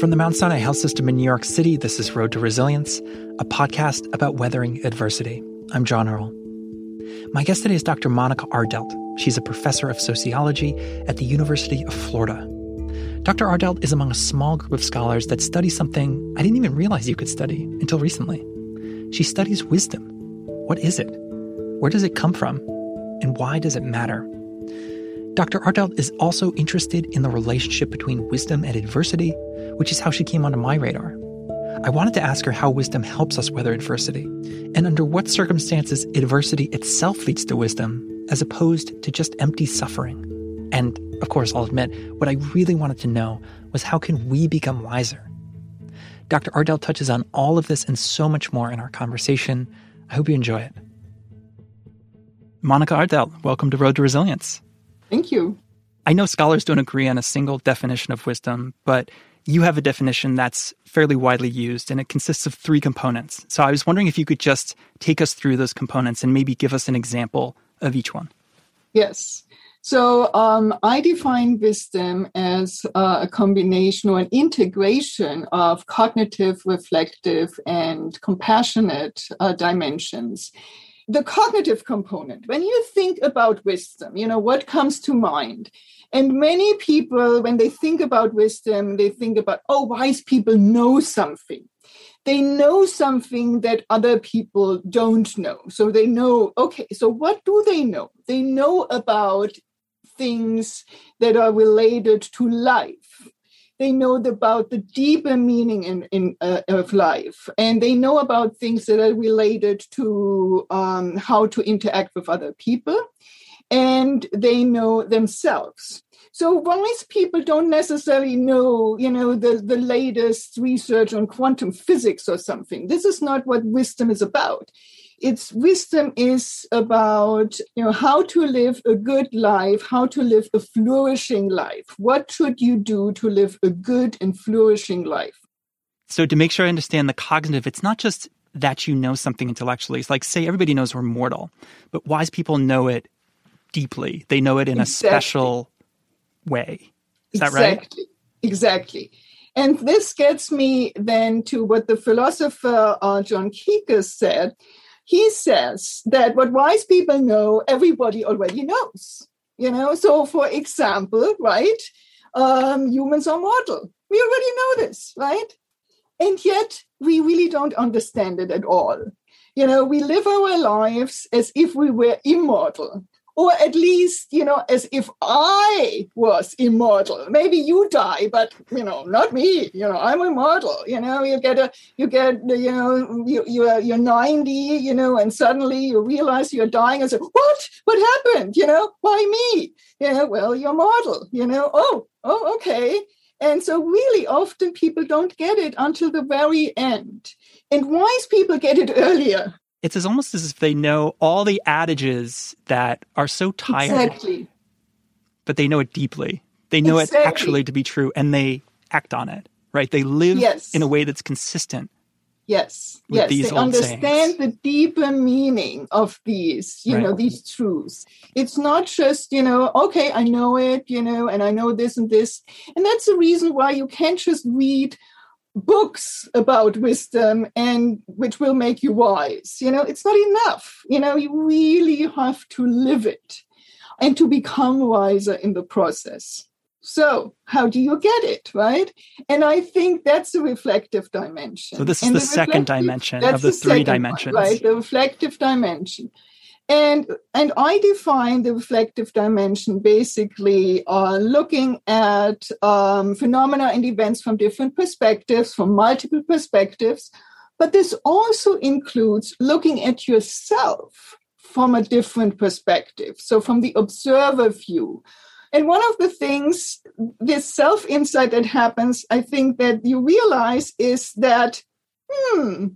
From the Mount Sinai Health System in New York City, this is Road to Resilience, a podcast about weathering adversity. I'm John Earl. My guest today is Dr. Monika Ardelt. She's a professor of sociology at the University of Florida. Dr. Ardelt is among a small group of scholars that study something I didn't even realize you could study until recently. She studies wisdom. What is it? Where does it come from? And why does it matter? Dr. Ardelt is also interested in the relationship between wisdom and adversity, which is how she came onto my radar. I wanted to ask her how wisdom helps us weather adversity, and under what circumstances adversity itself leads to wisdom, as opposed to just empty suffering. And, of course, I'll admit, what I really wanted to know was how can we become wiser? Dr. Ardelt touches on all of this and so much more in our conversation. I hope you enjoy it. Monika Ardelt, welcome to Road to Resilience. Thank you. I know scholars don't agree on a single definition of wisdom, but you have a definition that's fairly widely used and it consists of three components. So I was wondering if you could just take us through those components and maybe give us an example of each one. Yes. So um, I define wisdom as uh, a combination or an integration of cognitive, reflective, and compassionate uh, dimensions the cognitive component. When you think about wisdom you know what comes to mind? And many people when they think about wisdom they think about oh wise people know something. They know something that other people don't know. So they know okay so what do they know? They know about things that are related to life they know about the deeper meaning in, in uh, of life. And they know about things that are related to um, how to interact with other people. And they know themselves. So wise people don't necessarily know you know the, the latest research on quantum physics or something. This is not what wisdom is about its wisdom is about you know how to live a good life how to live a flourishing life what should you do to live a good and flourishing life so to make sure i understand the cognitive it's not just that you know something intellectually it's like say everybody knows we're mortal but wise people know it deeply they know it in exactly. a special way is exactly. that right exactly Exactly. and this gets me then to what the philosopher uh, John Kekes said he says that what wise people know, everybody already knows. You know, so for example, right, um, humans are mortal. We already know this, right? And yet we really don't understand it at all. You know, we live our lives as if we were immortal or at least you know as if i was immortal. Maybe you die but you know not me. You know i'm immortal. You know you get a you get you know you, you're you're 90 you know and suddenly you realize you're dying and say what? What happened? You know why me? You know well you're mortal. You know oh oh okay. And so really often people don't get it until the very end. And wise people get it earlier it's as almost as if they know all the adages that are so tired. Exactly. But they know it deeply. They know exactly. it actually to be true and they act on it, right? They live yes. in a way that's consistent. Yes. yes. they understand sayings. the deeper meaning of these, you right. know, these truths. It's not just, you know, okay, I know it, you know, and I know this and this. And that's the reason why you can't just read books about wisdom and which will make you wise. You know it's not enough. You know you really have to live it and to become wiser in the process. So how do you get it right? And i think that's the reflective dimension. So this is the, the second dimension of the, the three dimensions one, right? the reflective dimension and and i define the reflective dimension basically uh, looking at um, phenomena and events from different perspectives from multiple perspectives. But this also includes looking at yourself from a different perspective. So from the observer view. And one of the things this self insight that happens i think that you realize is that hmm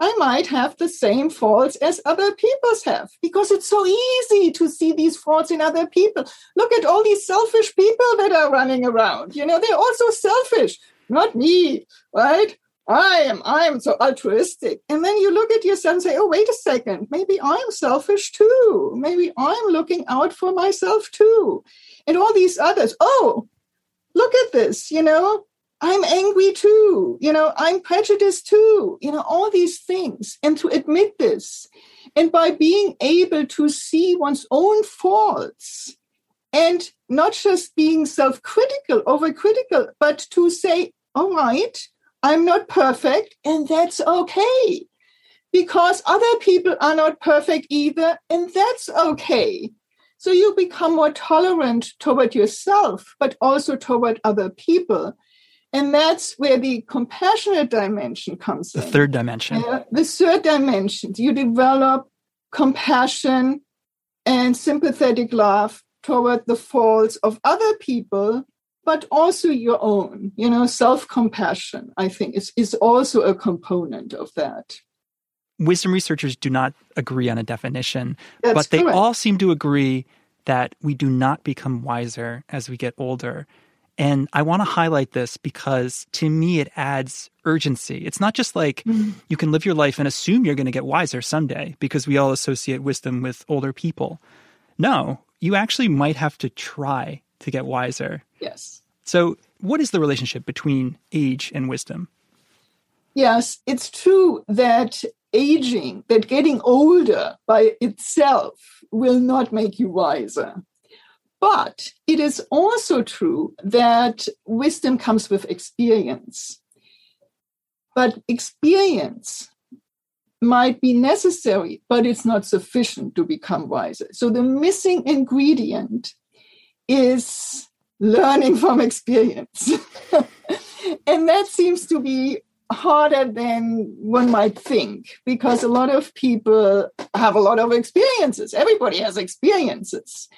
I might have the same faults as other people's have because it's so easy to see these faults in other people. Look at all these selfish people that are running around. You know, they're also selfish, not me, right? I am, I am so altruistic. And then you look at yourself and say, oh, wait a second, maybe I'm selfish too. Maybe I'm looking out for myself too. And all these others, oh, look at this, you know, I'm angry too. You know, I'm prejudiced too. You know, all these things. And to admit this, and by being able to see one's own faults and not just being self critical, overcritical, but to say, all right, I'm not perfect, and that's okay. Because other people are not perfect either, and that's okay. So you become more tolerant toward yourself, but also toward other people. And that's where the compassionate dimension comes the in. The third dimension. Uh, the third dimension, you develop compassion and sympathetic love toward the faults of other people, but also your own. You know, self compassion, I think, is, is also a component of that. Wisdom researchers do not agree on a definition, That's but they correct. all seem to agree that we do not become wiser as we get older. And I want to highlight this because to me, it adds urgency. It's not just like mm-hmm. you can live your life and assume you're going to get wiser someday because we all associate wisdom with older people. No, you actually might have to try to get wiser. Yes. So, what is the relationship between age and wisdom? Yes, it's true that aging, that getting older by itself will not make you wiser. But it is also true that wisdom comes with experience. But experience might be necessary, but it's not sufficient to become wiser. So the missing ingredient is learning from experience. and that seems to be harder than one might think because a lot of people have a lot of experiences. Everybody has experiences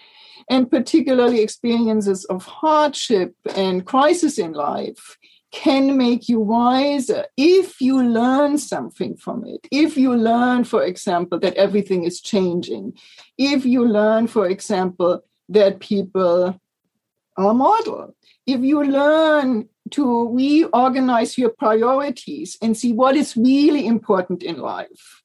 and particularly experiences of hardship and crisis in life can make you wiser if you learn something from it. If you learn, for example, that everything is changing. If you learn, for example, that people are mortal. If you learn to reorganize your priorities and see what is really important in life.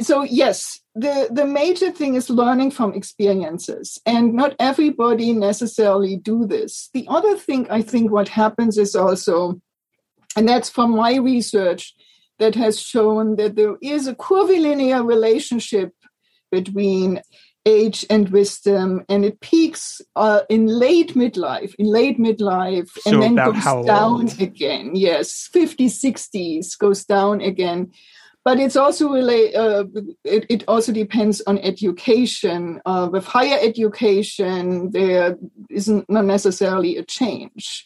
So, yes, the, the major thing is learning from experiences, and not everybody necessarily do this. The other thing I think what happens is also, and that's from my research that has shown that there is a curvilinear relationship between age and wisdom and it peaks uh, in late midlife in late midlife so and then goes down again. Yes 50s 60s goes down again but it's also uh, it, it, also depends on education uh, with higher education there isn't not necessarily a change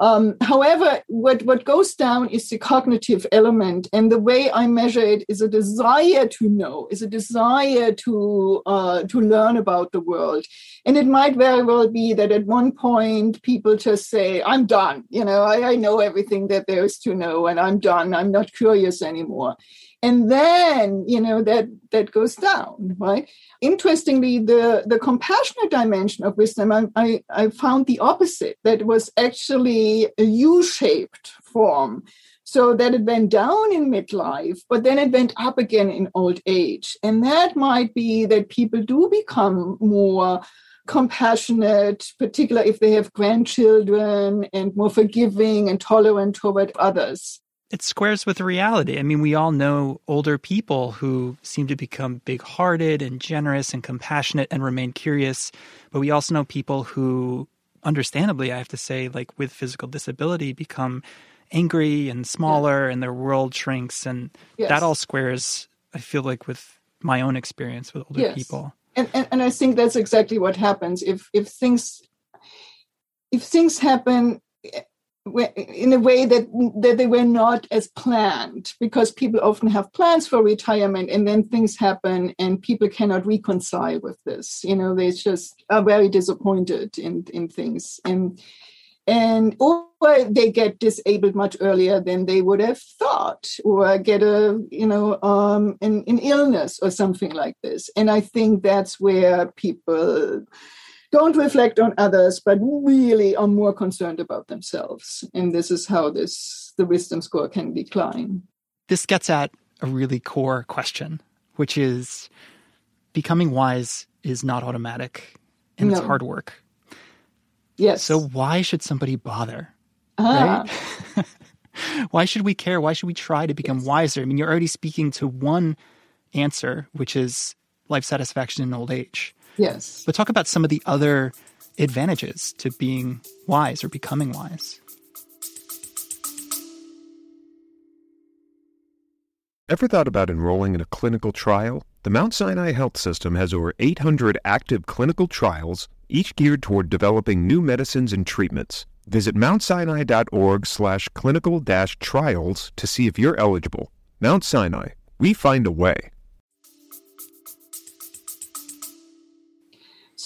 um, however, what, what goes down is the cognitive element, and the way I measure it is a desire to know, is a desire to uh, to learn about the world. And it might very well be that at one point people just say, "I'm done," you know, I, I know everything that there is to know, and I'm done. I'm not curious anymore and then you know that that goes down right? Interestingly the the compassionate dimension of wisdom I, I, I found the opposite. That was actually a u-shaped form. So that it went down in midlife but then it went up again in old age. And that might be that people do become more compassionate particularly if they have grandchildren and more forgiving and tolerant toward others it squares with reality. I mean, we all know older people who seem to become big hearted and generous and compassionate and remain curious. But we also know people who, understandably, I have to say, like with physical disability, become angry and smaller yeah. and their world shrinks. And yes. that all squares, I feel like, with my own experience with older yes. people. And, and, and I think that's exactly what happens if, if things if things happen in a way that that they were not as planned because people often have plans for retirement and then things happen and people cannot reconcile with this you know they just are very disappointed in in things. And and or they get disabled much earlier than they would have thought or get a you know um an, an illness or something like this. And i think that's where people don't reflect on others, but really are more concerned about themselves. And this is how this the wisdom score can decline. This gets at a really core question, which is becoming wise is not automatic and no. it's hard work. Yes. So why should somebody bother? ah. right? Why should we care? Why should we try to become yes. wiser? I mean, you're already speaking to one answer, which is life satisfaction in old age. Yes. But talk about some of the other advantages to being wise or becoming wise. Ever thought about enrolling in a clinical trial? The Mount Sinai Health System has over 800 active clinical trials, each geared toward developing new medicines and treatments. Visit mountsinai.org slash clinical dash trials to see if you're eligible. Mount Sinai, we find a way.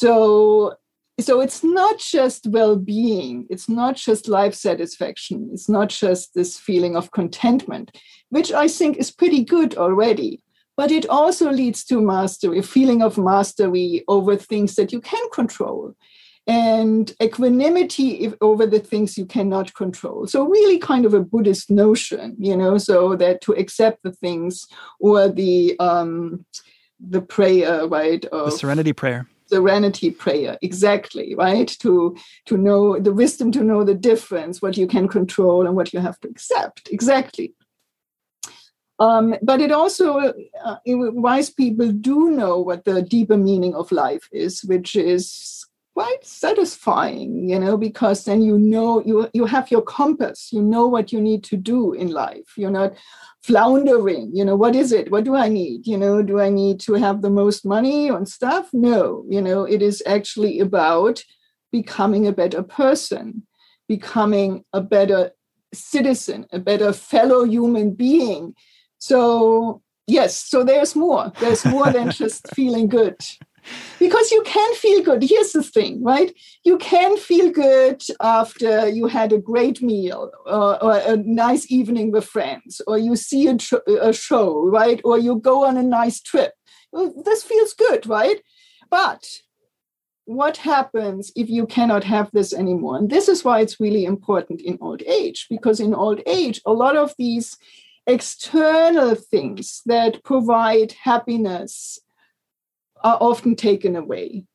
So so it's not just well-being. It's not just life satisfaction. It's not just this feeling of contentment which i think is pretty good already. But it also leads to mastery a feeling of mastery over things that you can control and equanimity over the things you cannot control. So really kind of a buddhist notion you know so that to accept the things or the um the prayer right of, the serenity prayer serenity prayer exactly right? To to know the wisdom to know the difference what you can control and what you have to accept exactly. Um, but it also uh, wise people do know what the deeper meaning of life is which is quite satisfying you know because then you know you you have your compass. You know what you need to do in life. You're not floundering you know what is it? What do i need? You know do i need to have the most money and stuff? No you know it is actually about becoming a better person becoming a better citizen a better fellow human being. So yes so there's more. There's more than just feeling good because you can feel good. Here's the thing, right? You can feel good after you had a great meal or, or a nice evening with friends, or you see a, tr- a show, right? Or you go on a nice trip. this feels good, right? But what happens if you cannot have this anymore? And this is why it's really important in old age, because in old age, a lot of these external things that provide happiness are often taken away.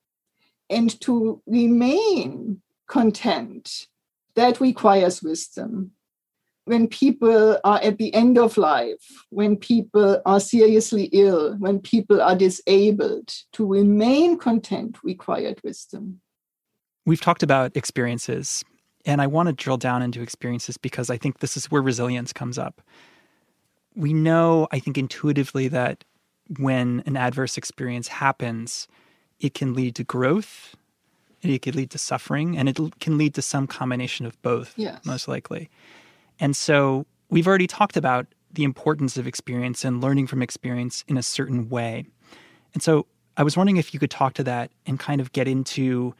And to remain content, that requires wisdom. When people are at the end of life, when people are seriously ill, when people are disabled, to remain content required wisdom. We've talked about experiences, and I want to drill down into experiences because I think this is where resilience comes up. We know, I think intuitively, that when an adverse experience happens, it can lead to growth, it can lead to suffering, and it can lead to some combination of both, yes. most likely. And so we've already talked about the importance of experience and learning from experience in a certain way. And so I was wondering if you could talk to that and kind of get into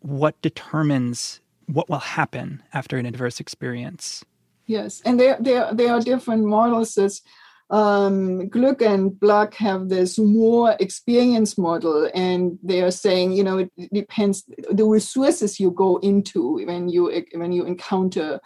what determines what will happen after an adverse experience. Yes, and there there there are different models. There's um, Glueck and Bluck have this more experience model, and they are saying, you know, it depends the resources you go into when you when you encounter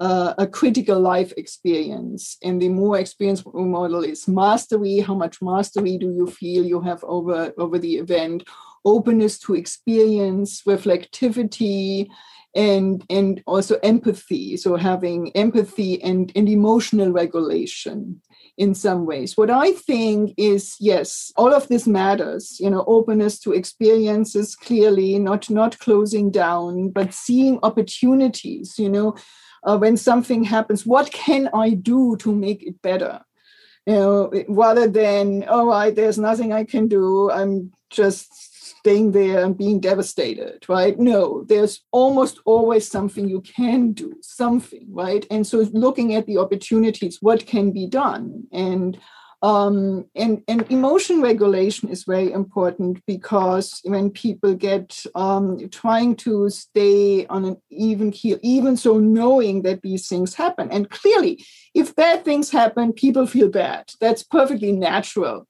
uh, a critical life experience. And the more experience model is mastery. How much mastery do you feel you have over over the event? Openness to experience, reflectivity, and and also empathy so having empathy and, and emotional regulation in some ways. What I think is yes, all of this matters. You know, openness to experiences clearly, not not closing down, but seeing opportunities. You know, uh, when something happens, what can I do to make it better? You know, rather than oh, I, there's nothing I can do. I'm just staying there and being devastated, right? No, there's almost always something you can do, something, right? And so looking at the opportunities, what can be done? And um, and, and emotion regulation is very important because when people get um, trying to stay on an even keel, even so knowing that these things happen. And clearly, if bad things happen, people feel bad. That's perfectly natural.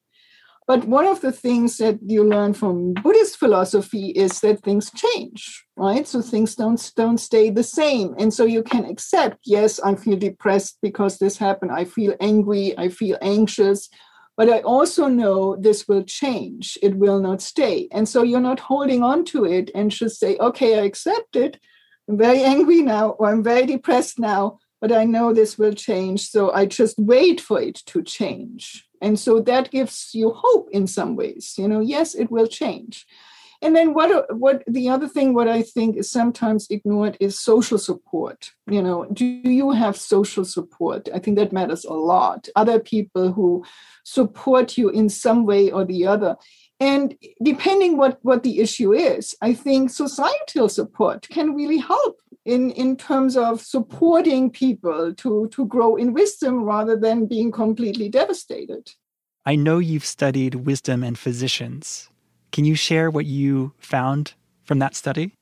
But one of the things that you learn from Buddhist philosophy is that things change, right? So things don't don't stay the same, and so you can accept. Yes, I feel depressed because this happened. I feel angry. I feel anxious. But I also know this will change. It will not stay. And so you're not holding on to it and just say, okay, I accept it. I'm very angry now, or I'm very depressed now, but I know this will change. So I just wait for it to change. And so that gives you hope in some ways. You know, yes, it will change. And then what what the other thing what I think is sometimes ignored is social support. You know, do you have social support? I think that matters a lot. Other people who support you in some way or the other. And depending what, what the issue is, I think societal support can really help in, in terms of supporting people to, to grow in wisdom rather than being completely devastated. I know you've studied wisdom and physicians. Can you share what you found from that study?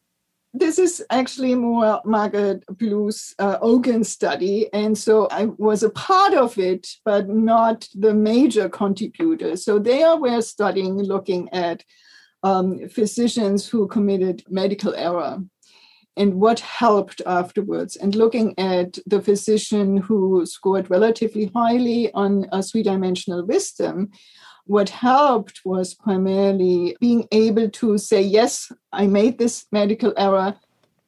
This is actually more Margaret Plews uh, Ogan study. And so I was a part of it, but not the major contributor. So they were studying, looking at um, physicians who committed medical error and what helped afterwards, and looking at the physician who scored relatively highly on a three dimensional wisdom what helped was primarily being able to say, yes, I made this medical error.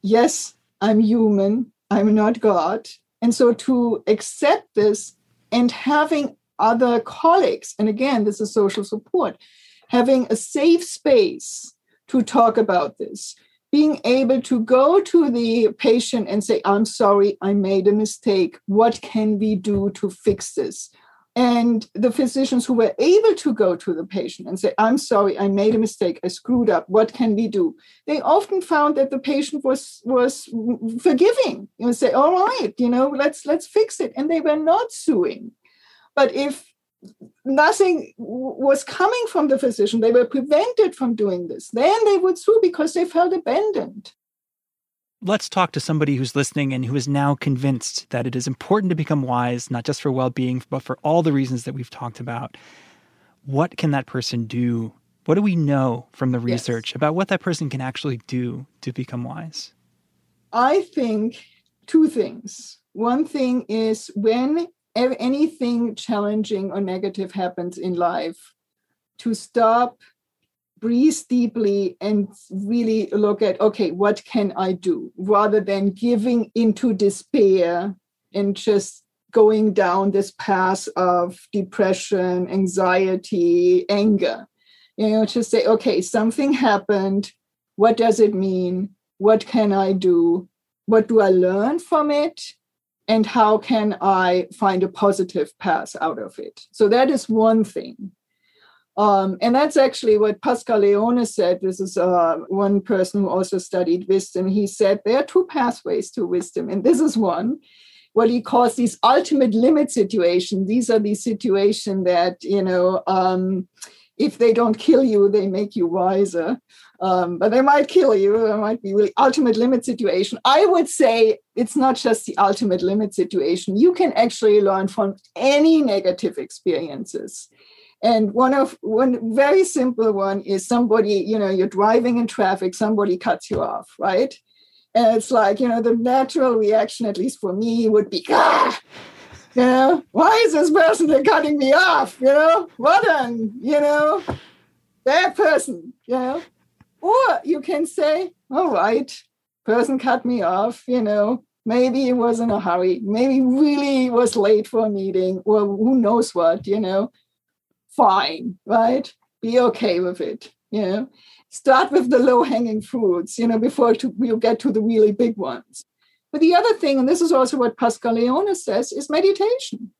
Yes, I'm human. I'm not God. And so to accept this and having other colleagues, and again, this is social support, having a safe space to talk about this, being able to go to the patient and say, I'm sorry, I made a mistake. What can we do to fix this? And the physicians who were able to go to the patient and say, I'm sorry, I made a mistake, I screwed up, what can we do? They often found that the patient was was forgiving. You say, all right, you know, let's let's fix it. And they were not suing. But if nothing was coming from the physician, they were prevented from doing this, then they would sue because they felt abandoned let's talk to somebody who's listening and who is now convinced that it is important to become wise, not just for well being, but for all the reasons that we've talked about. What can that person do? What do we know from the research yes. about what that person can actually do to become wise? I think two things. One thing is when anything challenging or negative happens in life, to stop breathe deeply and really look at okay what can i do? Rather than giving into despair and just going down this path of depression anxiety anger. You know to say okay something happened. What does it mean? What can i do? What do i learn from it and how can i find a positive path out of it so that is one thing um, and that's actually what Pascual-Leone said. This is uh, one person who also studied wisdom. He said there are two pathways to wisdom, and this is one. What he calls these ultimate limit situations. These are the situations that you know, um, if they don't kill you, they make you wiser. Um, but they might kill you. It might be really ultimate limit situation. I would say it's not just the ultimate limit situation. You can actually learn from any negative experiences and one of one very simple one is somebody, you know, you're driving in traffic, somebody cuts you off, right? And it's like, you know, the natural reaction, at least for me, would be, ah, you know, why is this person cutting me off? You know, what an, you know, bad person, you know. Or you can say, all right, person cut me off, you know, maybe he was in a hurry, maybe really was late for a meeting, or who knows what, you know fine, right? Be okay with it. You know, start with the low hanging fruits, you know, before to, you get to the really big ones. But the other thing, and this is also what Pascual-Leone says, is meditation.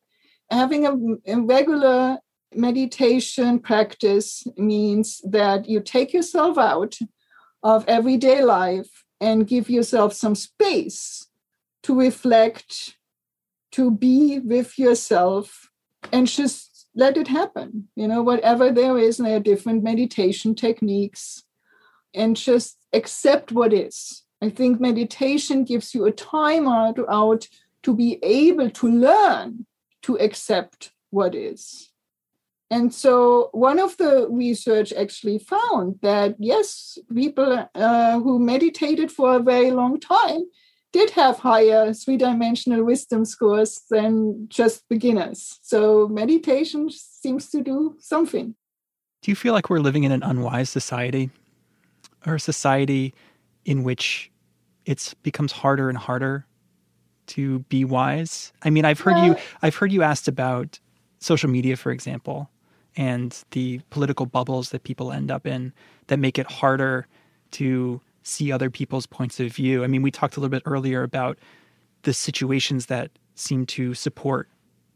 Having a, a regular meditation practice means that you take yourself out of everyday life and give yourself some space to reflect, to be with yourself, and just let it happen. You know, whatever there is, and there are different meditation techniques, and just accept what is. I think meditation gives you a time out, to be able to learn to accept what is. And so, one of the research actually found that yes, people uh, who meditated for a very long time did have higher three dimensional wisdom scores than just beginners. So meditation seems to do something. Do you feel like we're living in an unwise society or a society in which it's becomes harder and harder to be wise? I mean, I've heard you I've heard you asked about social media, for example, and the political bubbles that people end up in that make it harder to see other people's points of view. I mean, we talked a little bit earlier about the situations that seem to support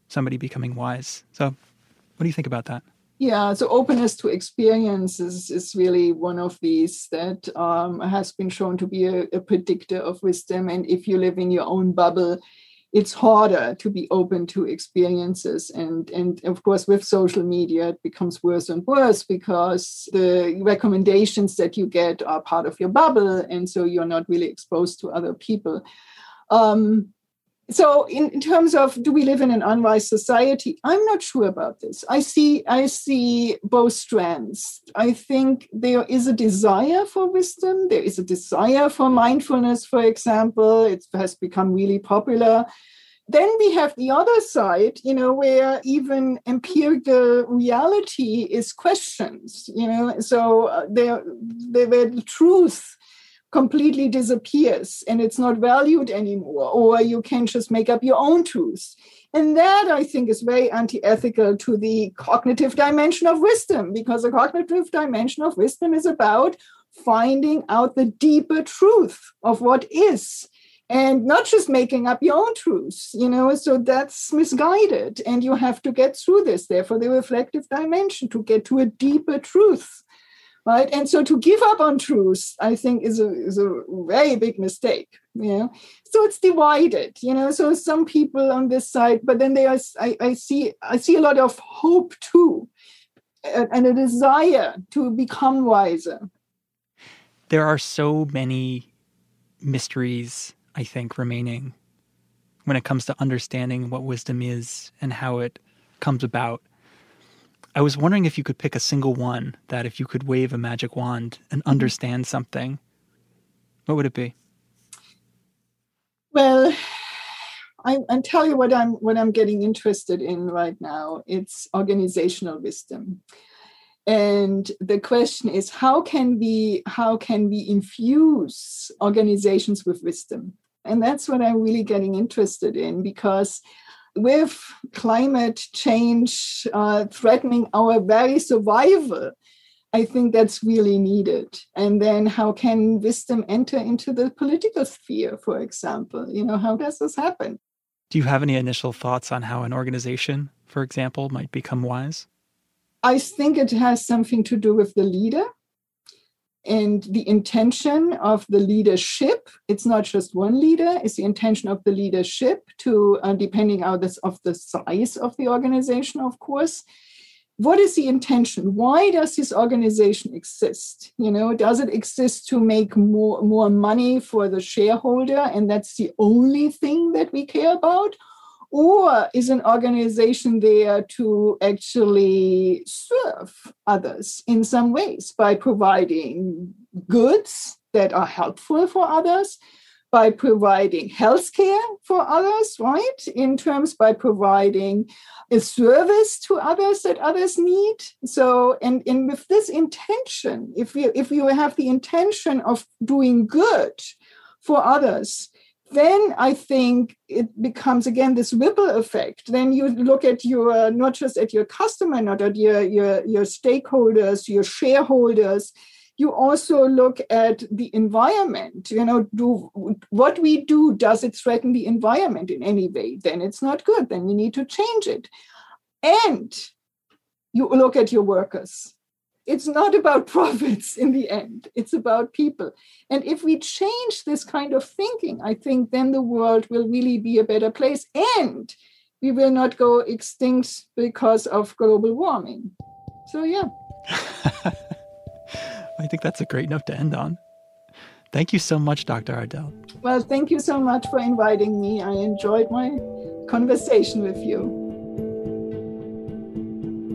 somebody becoming wise. So, what do you think about that? Yeah, so openness to experience is, is really one of these that um, has been shown to be a, a predictor of wisdom. And if you live in your own bubble, it's harder to be open to experiences. And and of course with social media it becomes worse and worse because the recommendations that you get are part of your bubble. And so you're not really exposed to other people. Um, so in, in, terms of do we live in an unwise society? I'm not sure about this. I see i see both strands. I think there is a desire for wisdom. There is a desire for mindfulness for example. It has become really popular. Then we have the other side you know where even empirical reality is questioned you know. So uh, there where the truth completely disappears and it's not valued anymore, or you can just make up your own truths. And that I think is very anti ethical to the cognitive dimension of wisdom, because the cognitive dimension of wisdom is about finding out the deeper truth of what is and not just making up your own truths you know so that's misguided and you have to get through this therefore the reflective dimension to get to a deeper truth right? And so to give up on truth i think is a, is a very big mistake you know? So it's divided you know? So some people on this side but then they are i, I see i see a lot of hope too and a desire to become wiser. There are so many mysteries i think remaining when it comes to understanding what wisdom is and how it comes about I was wondering if you could pick a single one that if you could wave a magic wand and mm-hmm. understand something, what would it be? Well, I, I tell you what I'm what I'm getting interested in right now. It's organizational wisdom. And the question is how can we how can we infuse organizations with wisdom? And that's what I'm really getting interested in because with climate change uh, threatening our very survival, I think that's really needed. And then how can wisdom enter into the political sphere, for example? You know, how does this happen? Do you have any initial thoughts on how an organization, for example, might become wise? I think it has something to do with the leader and the intention of the leadership it's not just one leader it's the intention of the leadership to uh, depending on this of the size of the organization of course. What is the intention? Why does this organization exist? You know does it exist to make more more money for the shareholder and that's the only thing that we care about or is an organization there to actually serve others in some ways by providing goods that are helpful for others by providing healthcare for others right? In terms by providing a service to others that others need. So and, and with this intention if you if you have the intention of doing good for others then I think it becomes again this ripple effect. Then you look at your not just at your customer, not at your your, your stakeholders, your shareholders. You also look at the environment. You know, do what we do does it threaten the environment in any way? Then it's not good. Then you need to change it. And you look at your workers it's not about profits in the end it's about people. And if we change this kind of thinking i think then the world will really be a better place and we will not go extinct because of global warming. So yeah. I think that's a great note to end on. Thank you so much dr ardelt well thank you so much for inviting me. I enjoyed my conversation with you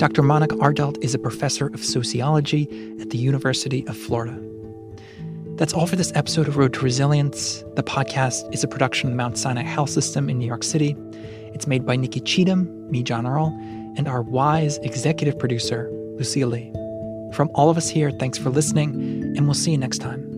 Dr. Monika Ardelt is a professor of sociology at the University of Florida. That's all for this episode of Road to Resilience. The podcast is a production of the Mount Sinai Health System in New York City. It's made by Nikki Cheatham, me, John Earl, and our wise executive producer, Lucia Lee. From all of us here, thanks for listening, and we'll see you next time.